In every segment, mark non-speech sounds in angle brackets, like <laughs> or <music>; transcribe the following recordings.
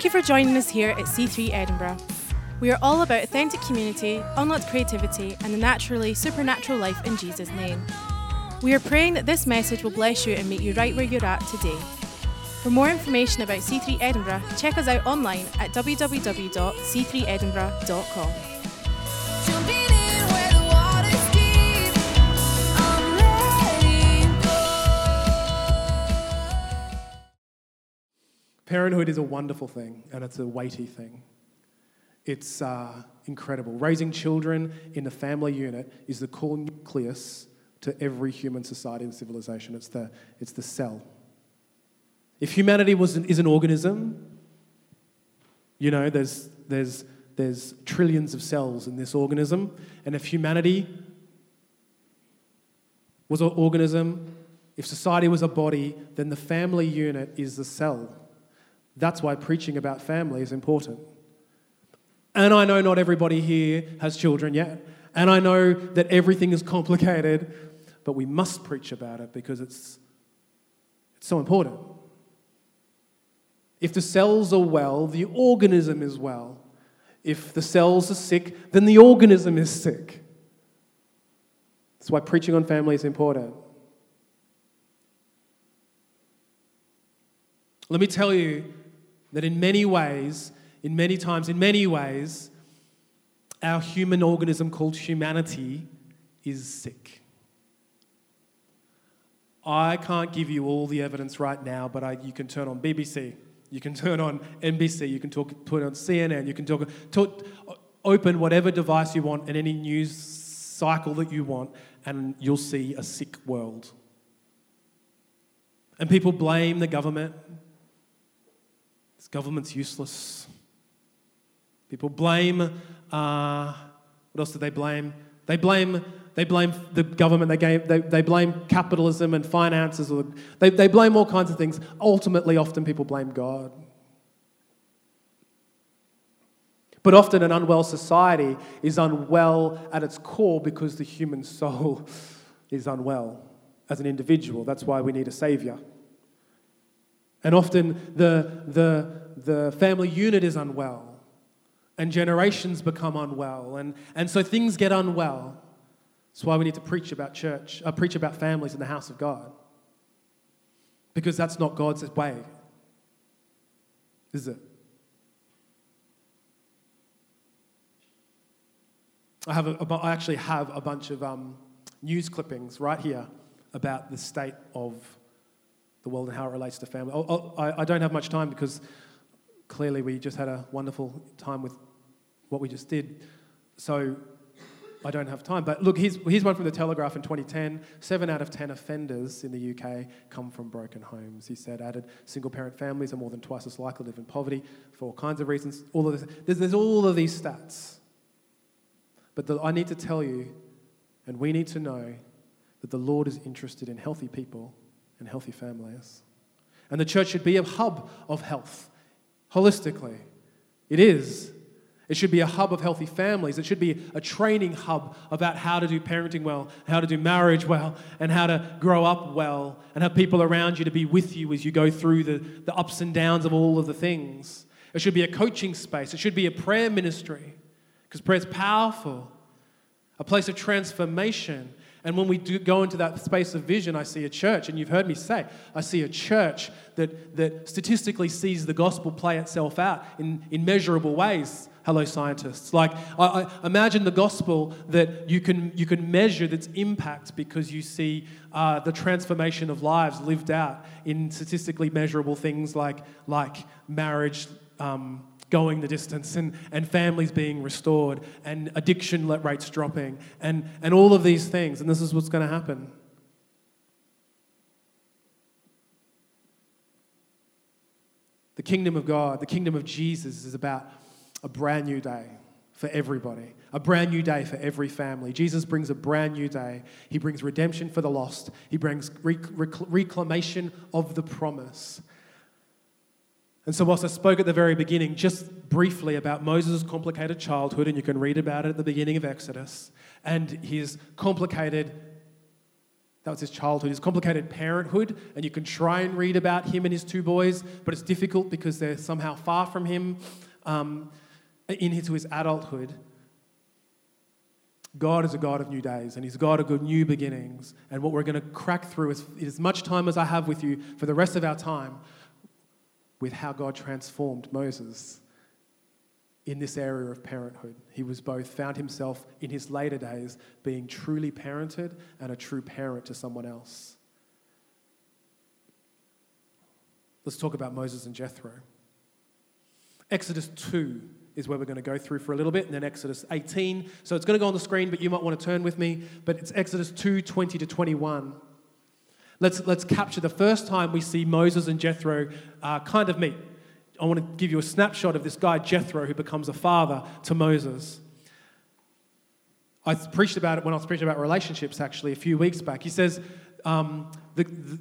Thank you for joining us here at C3 Edinburgh. We are all about authentic community, unlocked creativity, and the naturally supernatural life in Jesus' name. We are praying that this message will bless you and meet you right where you're at today. For more information about C3 Edinburgh, check us out online at www.c3edinburgh.com. Parenthood is a wonderful thing and it's a weighty thing. It's uh, incredible. Raising children in the family unit is the core nucleus to every human society and civilization. It's the, it's the cell. If humanity was an, is an organism, you know, there's, there's, there's trillions of cells in this organism, and if humanity was an organism, if society was a body, then the family unit is the cell. That's why preaching about family is important. And I know not everybody here has children yet. And I know that everything is complicated, but we must preach about it because it's, it's so important. If the cells are well, the organism is well. If the cells are sick, then the organism is sick. That's why preaching on family is important. Let me tell you that in many ways, in many times, in many ways, our human organism called humanity is sick. I can't give you all the evidence right now, but I, you can turn on BBC, you can turn on NBC, you can talk, put on CNN, you can talk, talk, open whatever device you want and any news cycle that you want, and you'll see a sick world. And people blame the government. This government's useless. People blame, uh, what else do they blame? They blame, they blame the government, they, gave, they, they blame capitalism and finances, or they, they blame all kinds of things. Ultimately, often people blame God. But often, an unwell society is unwell at its core because the human <laughs> soul is unwell as an individual. That's why we need a savior. And often, the, the, the family unit is unwell, and generations become unwell, and, and so things get unwell. That's why we need to preach about church, uh, preach about families in the house of God. Because that's not God's way, is it? I, have a, I actually have a bunch of um, news clippings right here about the state of the world and how it relates to family. Oh, oh, I, I don't have much time because clearly we just had a wonderful time with what we just did. So I don't have time. But look, here's, here's one from the Telegraph in 2010. Seven out of 10 offenders in the UK come from broken homes. He said, added, single parent families are more than twice as likely to live in poverty for all kinds of reasons. All of this, there's, there's all of these stats. But the, I need to tell you, and we need to know, that the Lord is interested in healthy people and healthy families. And the church should be a hub of health, holistically. It is. It should be a hub of healthy families. It should be a training hub about how to do parenting well, how to do marriage well, and how to grow up well, and have people around you to be with you as you go through the, the ups and downs of all of the things. It should be a coaching space. It should be a prayer ministry, because prayer is powerful, a place of transformation. And when we do go into that space of vision, I see a church, and you've heard me say, I see a church that, that statistically sees the gospel play itself out in, in measurable ways. Hello, scientists. Like, I, I imagine the gospel that you can, you can measure its impact because you see uh, the transformation of lives lived out in statistically measurable things like, like marriage, um, going the distance and, and families being restored and addiction rates dropping and, and all of these things. And this is what's going to happen. The kingdom of God, the kingdom of Jesus is about a brand new day for everybody, a brand new day for every family. Jesus brings a brand new day. He brings redemption for the lost, He brings rec- rec- reclamation of the promise. And so, whilst I spoke at the very beginning just briefly about Moses' complicated childhood, and you can read about it at the beginning of Exodus, and his complicated, That was his childhood, his complicated parenthood, and you can try and read about him and his two boys, but it's difficult because they're somehow far from him um, into his adulthood. God is a God of new days, and He's a God of good new beginnings. And what we're going to crack through is as much time as I have with you for the rest of our time with how God transformed Moses in this area of parenthood. He was both found himself in his later days being truly parented and a true parent to someone else. Let's talk about Moses and Jethro. Exodus 2 is where we're going to go through for a little bit, and then Exodus 18. So it's going to go on the screen, but you might want to turn with me. But it's Exodus 2 20 to 21. Let's, let's capture the first time we see Moses and Jethro uh, kind of meet. I want to give you a snapshot of this guy, Jethro, who becomes a father to Moses. I preached about it when I was preaching about relationships actually a few weeks back. He says um, the, the,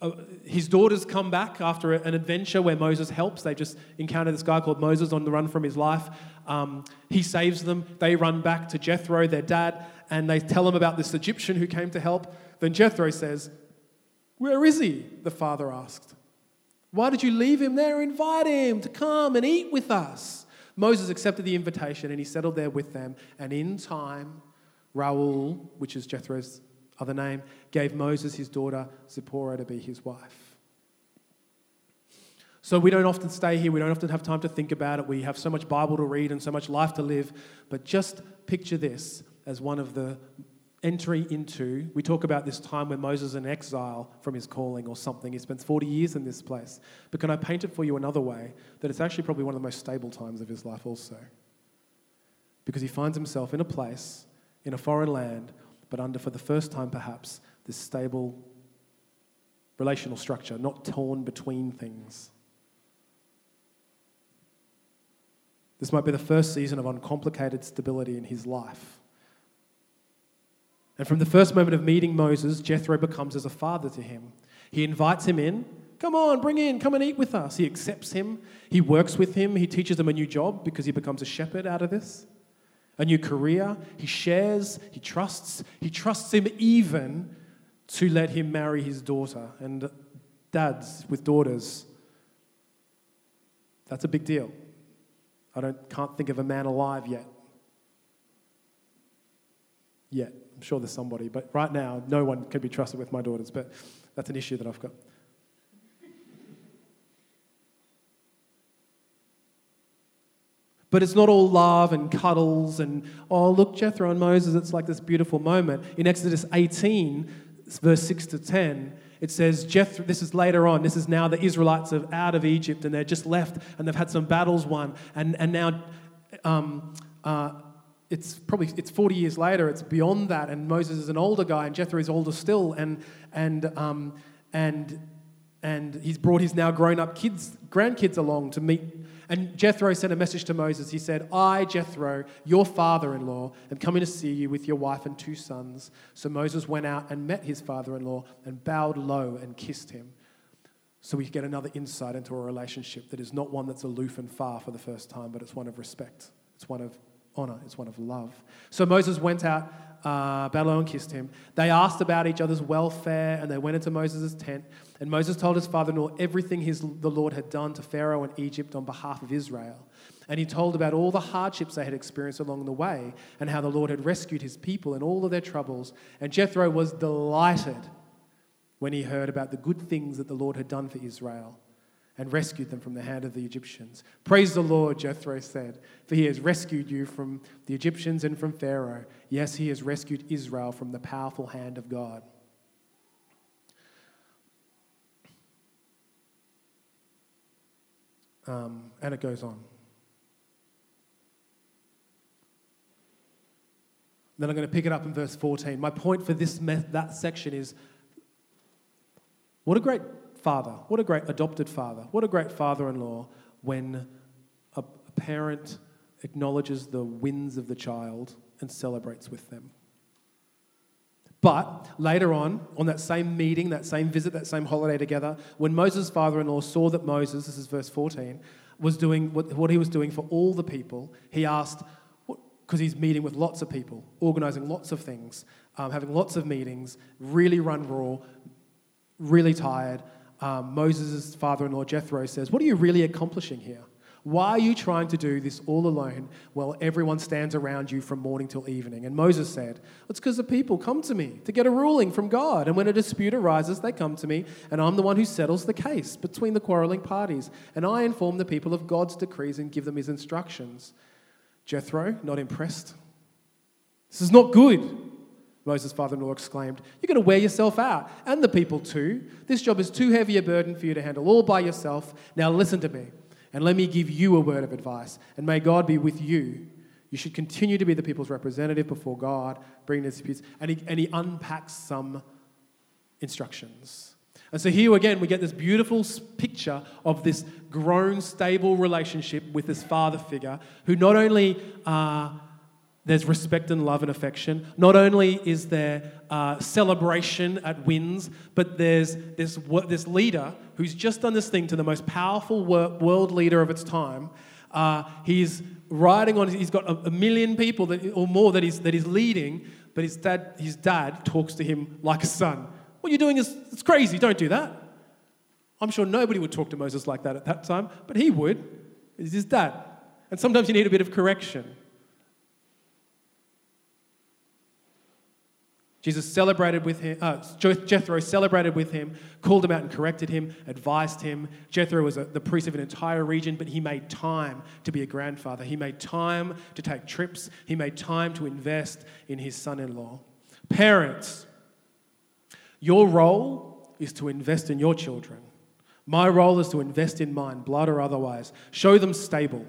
uh, his daughters come back after an adventure where Moses helps. They just encounter this guy called Moses on the run from his life. Um, he saves them. They run back to Jethro, their dad, and they tell him about this Egyptian who came to help. Then Jethro says, Where is he? The father asked. Why did you leave him there? Invite him to come and eat with us. Moses accepted the invitation and he settled there with them. And in time, Reuel, which is Jethro's other name, gave Moses his daughter Zipporah to be his wife. So we don't often stay here, we don't often have time to think about it. We have so much Bible to read and so much life to live. But just picture this as one of the entry into, we talk about this time when Moses is in exile from his calling or something. He spends 40 years in this place. But can I paint it for you another way? That it's actually probably one of the most stable times of his life, also. Because he finds himself in a place, in a foreign land, but under, for the first time perhaps, this stable relational structure, not torn between things. This might be the first season of uncomplicated stability in his life. And from the first moment of meeting Moses, Jethro becomes as a father to him. He invites him in. Come on, bring in, come and eat with us. He accepts him. He works with him. He teaches him a new job because he becomes a shepherd out of this, a new career. He shares, he trusts. He trusts him even to let him marry his daughter. And dads with daughters, that's a big deal. I don't, can't think of a man alive yet. Yet. I'm sure there's somebody, but right now, no one can be trusted with my daughters, but that's an issue that I've got. But it's not all love and cuddles and, oh, look, Jethro and Moses, it's like this beautiful moment. In Exodus 18, verse 6 to 10, it says, Jethro, this is later on, this is now the Israelites are out of Egypt and they're just left and they've had some battles won. And, and now um, uh, it's probably it's 40 years later, it's beyond that, and Moses is an older guy and Jethro is older still, and, and, um, and, and he's brought his now grown up kids, grandkids along to meet. And Jethro sent a message to Moses. He said, I, Jethro, your father in law, am coming to see you with your wife and two sons. So Moses went out and met his father in law and bowed low and kissed him. So we get another insight into a relationship that is not one that's aloof and far for the first time, but it's one of respect. It's one of honor, it's one of love. So Moses went out, uh, and kissed him. They asked about each other's welfare and they went into Moses' tent. And Moses told his father in law everything his, the Lord had done to Pharaoh and Egypt on behalf of Israel. And he told about all the hardships they had experienced along the way and how the Lord had rescued his people in all of their troubles. And Jethro was delighted when he heard about the good things that the Lord had done for Israel and rescued them from the hand of the Egyptians. Praise the Lord, Jethro said, for he has rescued you from the Egyptians and from Pharaoh. Yes, he has rescued Israel from the powerful hand of God. Um, and it goes on. Then I'm going to pick it up in verse 14. My point for this me- that section is what a great father, what a great adopted father, what a great father in law when a, a parent acknowledges the wins of the child and celebrates with them. But later on, on that same meeting, that same visit, that same holiday together, when Moses' father in law saw that Moses, this is verse 14, was doing what, what he was doing for all the people, he asked, because he's meeting with lots of people, organizing lots of things, um, having lots of meetings, really run raw, really tired. Um, Moses' father in law, Jethro, says, What are you really accomplishing here? Why are you trying to do this all alone while everyone stands around you from morning till evening? And Moses said, It's because the people come to me to get a ruling from God. And when a dispute arises, they come to me, and I'm the one who settles the case between the quarreling parties. And I inform the people of God's decrees and give them his instructions. Jethro, not impressed. This is not good, Moses' father in law exclaimed. You're going to wear yourself out, and the people too. This job is too heavy a burden for you to handle all by yourself. Now listen to me, and let me give you a word of advice, and may God be with you. You should continue to be the people's representative before God, bring disputes. And he, and he unpacks some instructions. And so here again, we get this beautiful picture of this grown, stable relationship with this father figure who not only uh, there's respect and love and affection, not only is there uh, celebration at wins, but there's this, this leader who's just done this thing to the most powerful wor- world leader of its time. Uh, he's riding on, he's got a, a million people that, or more that he's, that he's leading, but his dad, his dad talks to him like a son. What you're doing is it's crazy, don't do that. I'm sure nobody would talk to Moses like that at that time, but he would. He's his dad. And sometimes you need a bit of correction. Jesus celebrated with him, uh, Jethro celebrated with him, called him out and corrected him, advised him. Jethro was a, the priest of an entire region, but he made time to be a grandfather. He made time to take trips. He made time to invest in his son in law. Parents, your role is to invest in your children. My role is to invest in mine, blood or otherwise. Show them stable.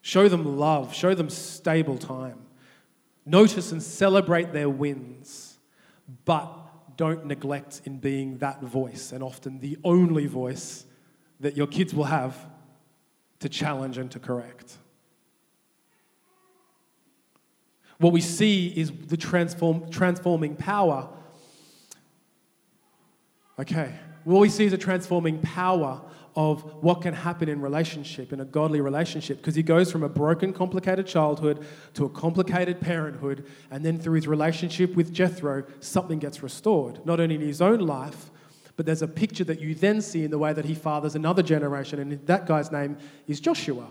Show them love. Show them stable time. Notice and celebrate their wins, but don't neglect in being that voice and often the only voice that your kids will have to challenge and to correct. What we see is the transform, transforming power. Okay, what we see is a transforming power of what can happen in relationship, in a godly relationship, because he goes from a broken, complicated childhood to a complicated parenthood, and then through his relationship with Jethro, something gets restored, not only in his own life, but there's a picture that you then see in the way that he fathers another generation, and that guy's name is Joshua.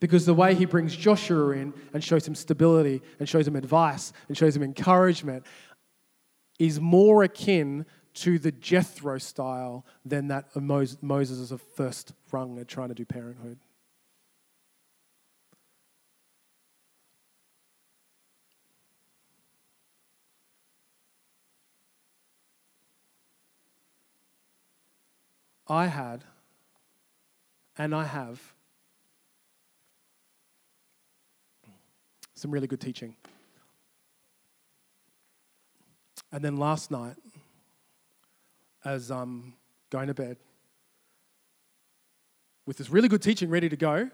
Because the way he brings Joshua in and shows him stability and shows him advice and shows him encouragement is more akin to the Jethro style than that of Moses a first rung at trying to do parenthood. I had, and I have, some really good teaching. And then last night, as I'm going to bed, with this really good teaching ready to go,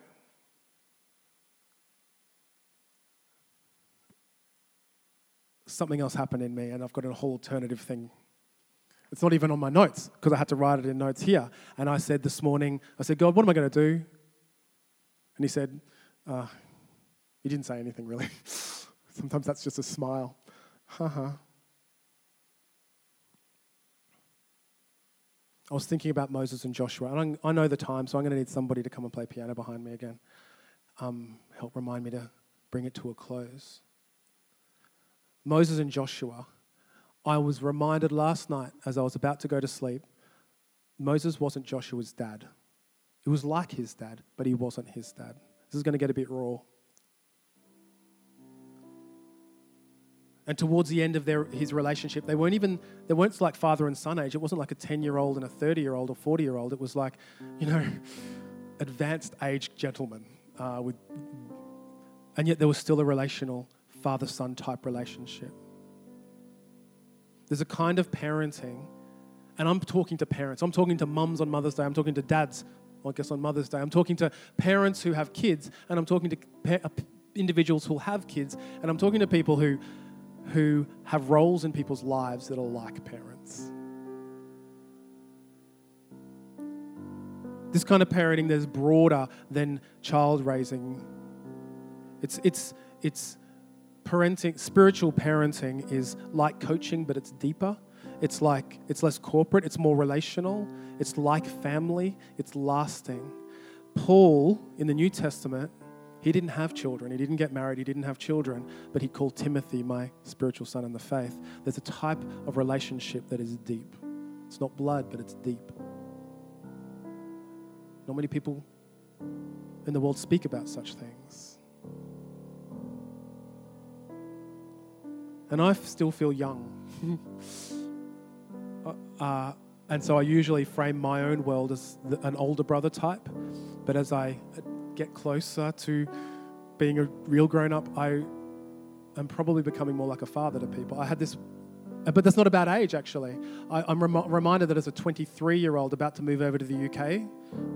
something else happened in me, and I've got a whole alternative thing. It's not even on my notes because I had to write it in notes here. And I said this morning, I said, God, what am I going to do? And He said, uh, He didn't say anything really. <laughs> Sometimes that's just a smile. Haha. I was thinking about Moses and Joshua, and I'm- I know the time, so I'm going to need somebody to come and play piano behind me again. Um, help remind me to bring it to a close. Moses and Joshua, I was reminded last night as I was about to go to sleep, Moses wasn't Joshua's dad. He was like his dad, but he wasn't his dad. This is going to get a bit raw. And towards the end of their, his relationship, they weren't even, they weren't like father and son age. It wasn't like a 10 year old and a 30 year old or 40 year old. It was like, you know, <laughs> advanced age gentlemen. Uh, with, and yet there was still a relational father son type relationship. There's a kind of parenting, and I'm talking to parents, I'm talking to mums on Mother's Day, I'm talking to dads, I guess on Mother's Day, I'm talking to parents who have kids, and I'm talking to pa- uh, individuals who have kids, and I'm talking to people who who have roles in people's lives that are like parents. This kind of parenting that's broader than child raising It's, it's, it's parenting, spiritual parenting is like coaching, but it's deeper. It's like, it's less corporate, it's more relational, it's like family, it's lasting. Paul in the New Testament, he didn't have children, he didn't get married, he didn't have children, but he called Timothy my spiritual son in the faith. There's a type of relationship that is deep. It's not blood, but it's deep. Not many people in the world speak about such things. And I still feel young. <laughs> uh, and so I usually frame my own world as an older brother type. But as I get closer to being a real grown up, I am probably becoming more like a father to people. I had this, but that's not about age actually. I, I'm rem- reminded that as a 23 year old about to move over to the UK,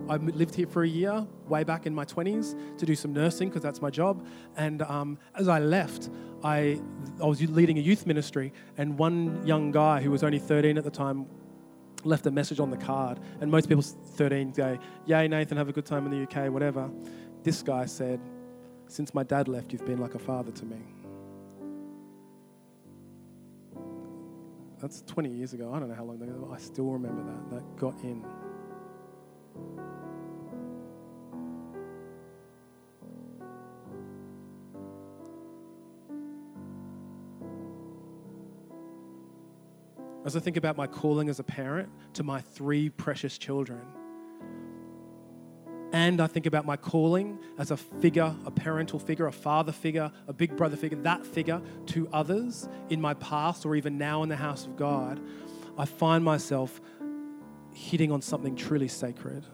I lived here for a year, way back in my 20s, to do some nursing because that's my job. And um, as I left, I, I was leading a youth ministry, and one young guy who was only 13 at the time left a message on the card. And most people, 13, go, Yay, Nathan, have a good time in the UK, whatever. This guy said, Since my dad left, you've been like a father to me. That's 20 years ago. I don't know how long ago. I still remember that. That got in. As I think about my calling as a parent to my three precious children, and I think about my calling as a figure, a parental figure, a father figure, a big brother figure, that figure to others in my past or even now in the house of God, I find myself hitting on something truly sacred.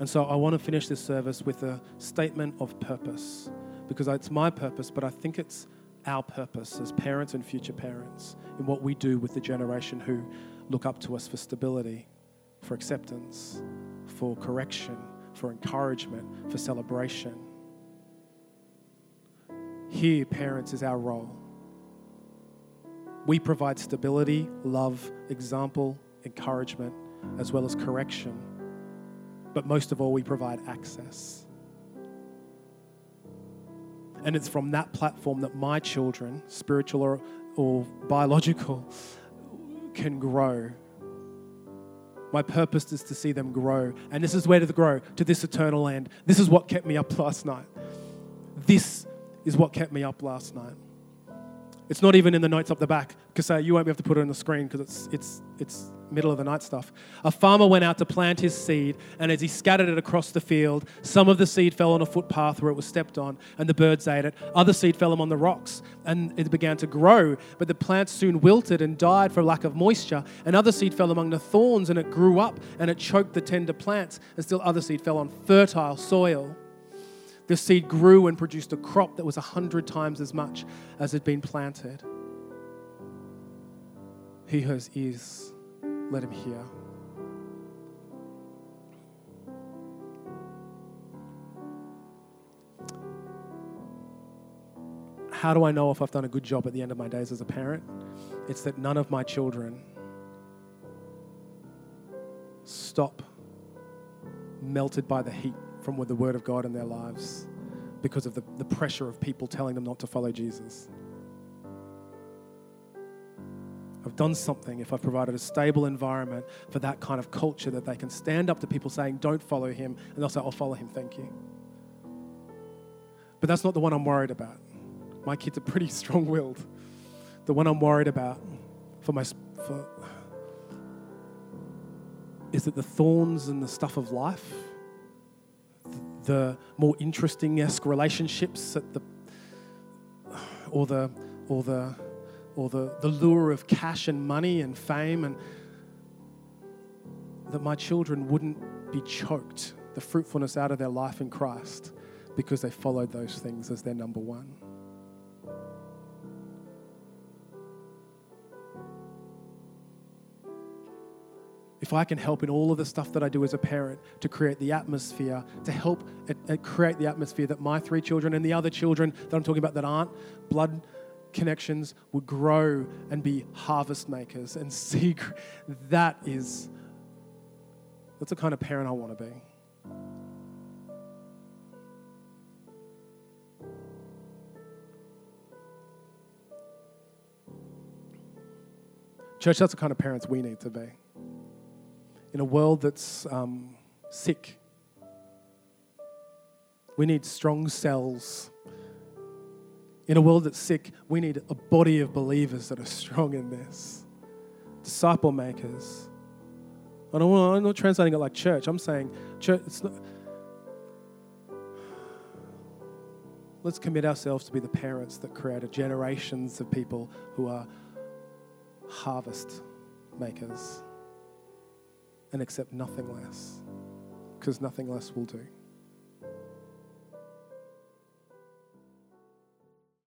And so I want to finish this service with a statement of purpose because it's my purpose, but I think it's our purpose as parents and future parents in what we do with the generation who look up to us for stability, for acceptance, for correction, for encouragement, for celebration. Here, parents, is our role. We provide stability, love, example, encouragement, as well as correction. But most of all, we provide access. And it's from that platform that my children, spiritual or, or biological, can grow. My purpose is to see them grow. And this is where to grow to this eternal land. This is what kept me up last night. This is what kept me up last night. It's not even in the notes up the back because uh, you won't be able to put it on the screen because it's, it's, it's middle of the night stuff. A farmer went out to plant his seed, and as he scattered it across the field, some of the seed fell on a footpath where it was stepped on, and the birds ate it. Other seed fell among the rocks, and it began to grow, but the plant soon wilted and died for lack of moisture. And other seed fell among the thorns, and it grew up, and it choked the tender plants. And still other seed fell on fertile soil. The seed grew and produced a crop that was a hundred times as much as had been planted. He has ears, let him hear. How do I know if I've done a good job at the end of my days as a parent? It's that none of my children stop melted by the heat from the Word of God in their lives because of the, the pressure of people telling them not to follow Jesus. I've done something if I've provided a stable environment for that kind of culture that they can stand up to people saying, don't follow him, and they'll say, I'll follow him, thank you. But that's not the one I'm worried about. My kids are pretty <laughs> strong willed. The one I'm worried about for my, for, is that the thorns and the stuff of life, the more interesting esque relationships at the or the or the or the, the lure of cash and money and fame and that my children wouldn't be choked the fruitfulness out of their life in Christ because they followed those things as their number one. if I can help in all of the stuff that I do as a parent to create the atmosphere, to help uh, uh, create the atmosphere that my three children and the other children that I'm talking about that aren't blood connections would grow and be harvest makers and <laughs> see that is that's the kind of parent I want to be. Church, that's the kind of parents we need to be. In a world that's um, sick, we need strong cells. In a world that's sick, we need a body of believers that are strong in this. Disciple makers. I don't want, I'm not translating it like church. I'm saying church. Not, let's commit ourselves to be the parents that create generations of people who are harvest makers and accept nothing less because nothing less will do.